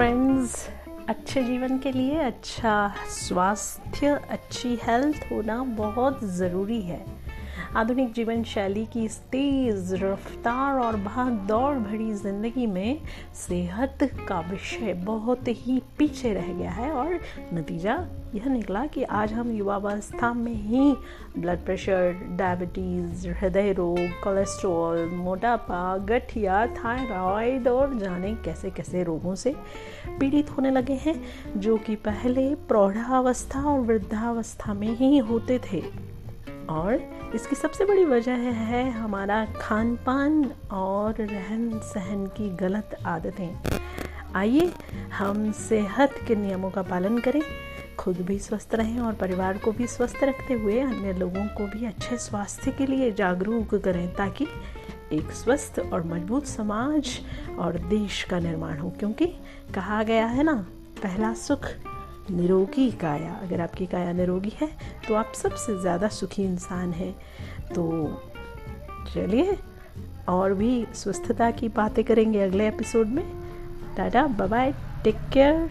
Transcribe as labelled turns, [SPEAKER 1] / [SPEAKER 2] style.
[SPEAKER 1] Friends अच्छे जीवन के लिए अच्छा स्वास्थ्य अच्छी हेल्थ होना बहुत ज़रूरी है। आधुनिक जीवन शैली की इस तेज़ रफ्तार और भाग दौड़ भरी ज़िंदगी में सेहत का विषय बहुत ही पीछे रह गया है और नतीजा यह निकला कि आज हम युवावस्था में ही ब्लड प्रेशर डायबिटीज़ हृदय रोग कोलेस्ट्रॉल मोटापा, गठिया थायराइड और जाने कैसे कैसे रोगों से पीड़ित होने लगे हैं, जो कि पहले प्रौढ़ावस्था और वृद्धावस्था में ही होते थे। और इसकी सबसे बड़ी वजह है है हमारा खान पान और रहन सहन की गलत आदतें। आइए हम सेहत के नियमों का पालन करें, खुद भी स्वस्थ रहें और परिवार को भी स्वस्थ रखते हुए अन्य लोगों को भी अच्छे स्वास्थ्य के लिए जागरूक करें ताकि एक स्वस्थ और मज़बूत समाज और देश का निर्माण हो, क्योंकि कहा गया है ना, पहला सुख निरोगी काया अगर आपकी काया निरोगी है तो आप सबसे ज़्यादा सुखी इंसान हैं। तो चलिए, और भी स्वस्थता की बातें करेंगे अगले एपिसोड में। Tata bye take care